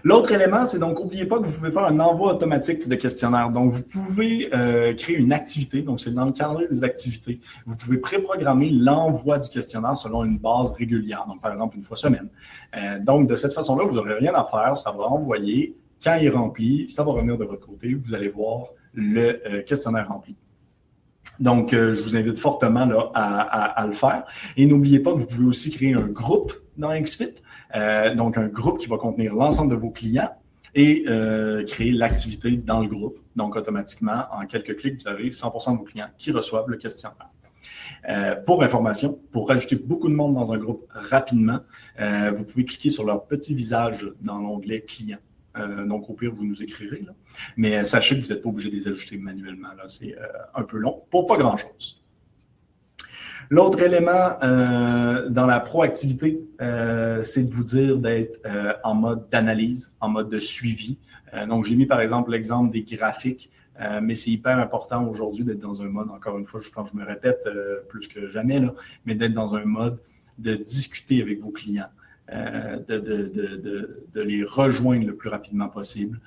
B: L'autre élément, c'est donc, n'oubliez pas que vous pouvez faire un envoi automatique de questionnaire. Donc, vous pouvez euh, créer une activité. Donc, c'est dans le calendrier des activités. Vous pouvez préprogrammer l'envoi du questionnaire selon une base régulière. Donc, par exemple, une fois semaine. Euh, donc, de cette façon-là, vous n'aurez rien à faire. Ça va envoyer. Quand il est rempli, ça va revenir de votre côté. Vous allez voir le euh, questionnaire rempli. Donc, je vous invite fortement à, le faire. Et n'oubliez pas que vous pouvez aussi créer un groupe dans XFIT. Donc, un groupe qui va contenir l'ensemble de vos clients et créer l'activité dans le groupe. Donc, automatiquement, en quelques clics, vous avez 100% de vos clients qui reçoivent le questionnaire. Euh, pour information, pour rajouter beaucoup de monde dans un groupe rapidement, euh, vous pouvez cliquer sur leur petit visage dans l'onglet client. Euh, donc, au pire, vous nous écrirez. Mais sachez que vous n'êtes pas obligé de les ajouter manuellement. C'est un peu long pour pas grand-chose. L'autre élément dans la proactivité, c'est de vous dire d'être en mode d'analyse, en mode de suivi. donc, j'ai mis par exemple l'exemple des graphiques euh, mais c'est hyper important aujourd'hui d'être dans un mode, encore une fois, je pense que je me répète euh, plus que jamais, mais d'être dans un mode de discuter avec vos clients, euh, de, les rejoindre le plus rapidement possible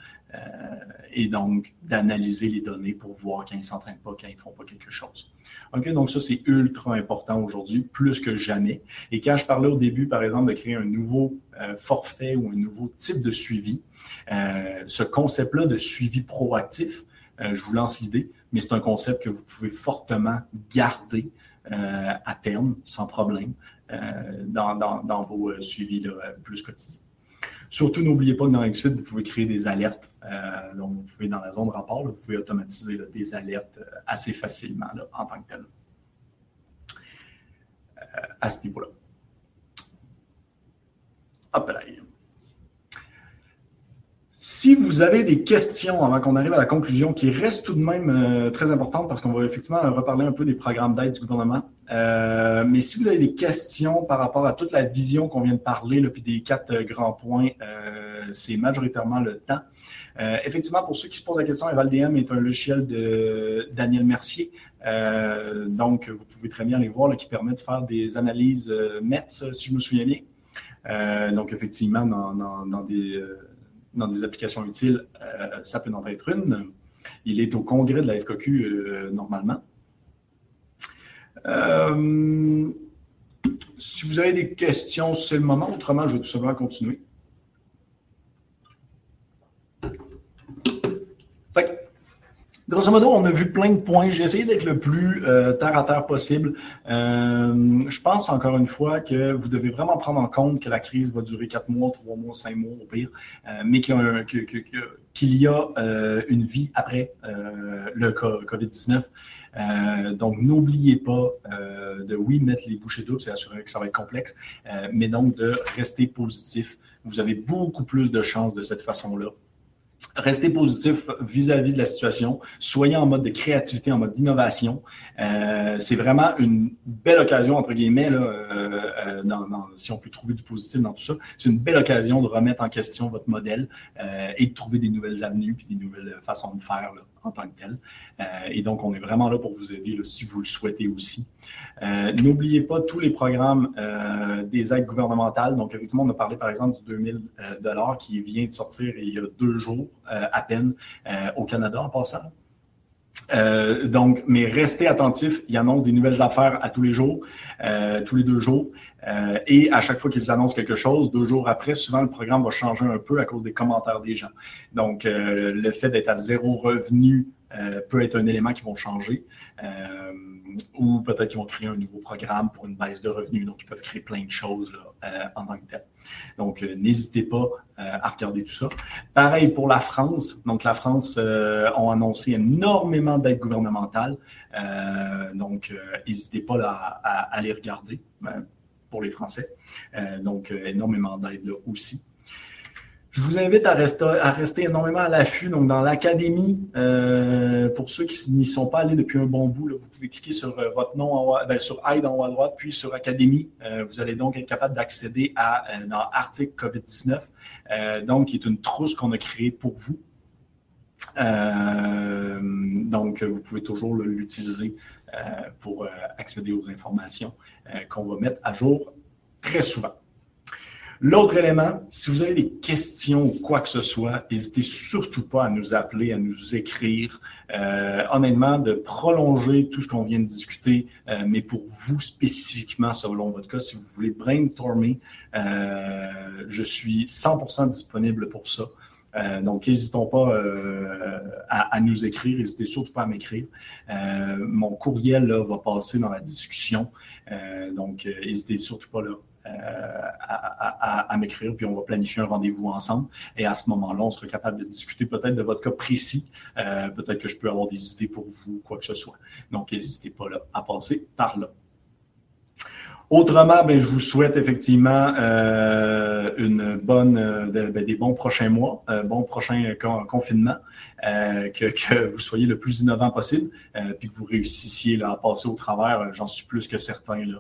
B: et donc d'analyser les données pour voir quand ils ne s'entraînent pas, quand ils ne font pas quelque chose. OK, donc ça, c'est ultra important aujourd'hui, plus que jamais. Et quand je parlais au début, par exemple, de créer un nouveau forfait ou un nouveau type de suivi, ce concept-là de suivi proactif, euh, je vous lance l'idée, mais c'est un concept que vous pouvez fortement garder euh, à terme, sans problème, euh, dans, vos suivis plus quotidiens. Surtout, n'oubliez pas que dans XFIT, vous pouvez créer des alertes. donc, vous pouvez, dans la zone rapport, vous pouvez automatiser des alertes assez facilement en tant que tel. à ce niveau-là. Hop là. Si vous avez des questions avant qu'on arrive à la conclusion, qui reste tout de même euh, très importante parce qu'on va effectivement reparler un peu des programmes d'aide du gouvernement, euh, mais si vous avez des questions par rapport à toute la vision qu'on vient de parler, là, puis des quatre euh, grands points, c'est majoritairement le temps. effectivement, pour ceux qui se posent la question, EvalDM est un logiciel de Daniel Mercier. donc, vous pouvez très bien les voir, là, qui permet de faire des analyses METS, si je me souviens bien. donc, effectivement, dans, dans des dans des applications utiles, euh, ça peut en être une. Il est au congrès de la FQQ euh, normalement. Euh, si vous avez des questions, c'est le moment. Autrement, je vais tout simplement continuer. Grosso modo, on a vu plein de points. J'ai essayé d'être le plus euh, terre à terre possible. Euh, je pense encore une fois que vous devez vraiment prendre en compte que la crise va durer quatre mois, trois mois, cinq mois au pire, euh, mais qu'il y a, une vie après le COVID-19. donc, n'oubliez pas de, oui, mettre les bouchées doubles, c'est assuré que ça va être complexe, mais donc de rester positif. Vous avez beaucoup plus de chances de cette façon-là Restez positif vis-à-vis de la situation. Soyez en mode de créativité, en mode d'innovation. Euh, c'est vraiment une belle occasion, entre guillemets, là, euh, euh, si on peut trouver du positif dans tout ça. C'est une belle occasion de remettre en question votre modèle et de trouver des nouvelles avenues puis des nouvelles façons de faire en tant que tel. et donc, on est vraiment là pour vous aider si vous le souhaitez aussi. N'oubliez pas tous les programmes des aides gouvernementales. Donc, effectivement, on a parlé par exemple du 2000 dollars qui vient de sortir il y a deux jours. Euh, à peine euh, au Canada en passant. Euh, donc, mais restez attentifs. Ils annoncent des nouvelles affaires à tous les jours, tous les deux jours. et à chaque fois qu'ils annoncent quelque chose, deux jours après, souvent le programme va changer un peu à cause des commentaires des gens. Donc, le fait d'être à zéro revenu peut être un élément qui va changer ou peut-être qu'ils vont créer un nouveau programme pour une baisse de revenus. Donc, ils peuvent créer plein de choses euh, en tant que. Donc, euh, n'hésitez pas euh, à regarder tout ça. Pareil pour la France. Donc, la France ont annoncé énormément d'aides gouvernementales. donc, n'hésitez pas à, à, les regarder pour les Français. donc, énormément d'aides là aussi. Je vous invite à rester, énormément à l'affût. Donc, dans l'académie, euh, pour ceux qui n'y sont pas allés depuis un bon bout, vous pouvez cliquer sur euh, votre nom, en, ben, sur Aide en haut à droite, puis sur Académie. Euh, vous allez donc être capable d'accéder à dans article COVID-19, donc qui est une trousse qu'on a créée pour vous. donc, vous pouvez toujours l'utiliser pour accéder aux informations qu'on va mettre à jour très souvent. L'autre élément, si vous avez des questions ou quoi que ce soit, n'hésitez surtout pas à nous appeler, à nous écrire. Euh, honnêtement, de prolonger tout ce qu'on vient de discuter, euh, mais pour vous spécifiquement, selon votre cas, si vous voulez brainstormer, euh, je suis 100% disponible pour ça. donc, n'hésitons pas à, nous écrire, n'hésitez surtout pas à m'écrire. mon courriel va passer dans la discussion, donc n'hésitez surtout pas là, à, m'écrire, puis on va planifier un rendez-vous ensemble. Et à ce moment-là, on sera capable de discuter peut-être de votre cas précis. Euh, peut-être que je peux avoir des idées pour vous, quoi que ce soit. Donc, n'hésitez pas là à passer par là. Autrement, ben, je vous souhaite effectivement euh, une bonne, euh, ben, des bons prochains mois, euh, bon prochain confinement, que, que, vous soyez le plus innovant possible, puis que vous réussissiez là, à passer au travers. J'en suis plus que certain là,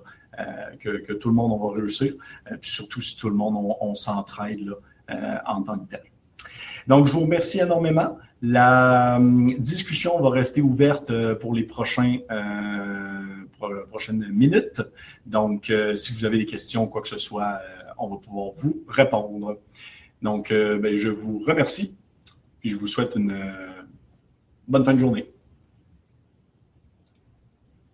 B: que, que, tout le monde on va réussir, puis surtout si tout le monde on, s'entraide en tant que tel. Donc, je vous remercie énormément. La discussion va rester ouverte pour les prochains prochaines minutes. Donc, euh, si vous avez des questions quoi que ce soit, euh, on va pouvoir vous répondre. Donc, euh, ben, je vous remercie et je vous souhaite une bonne fin de journée.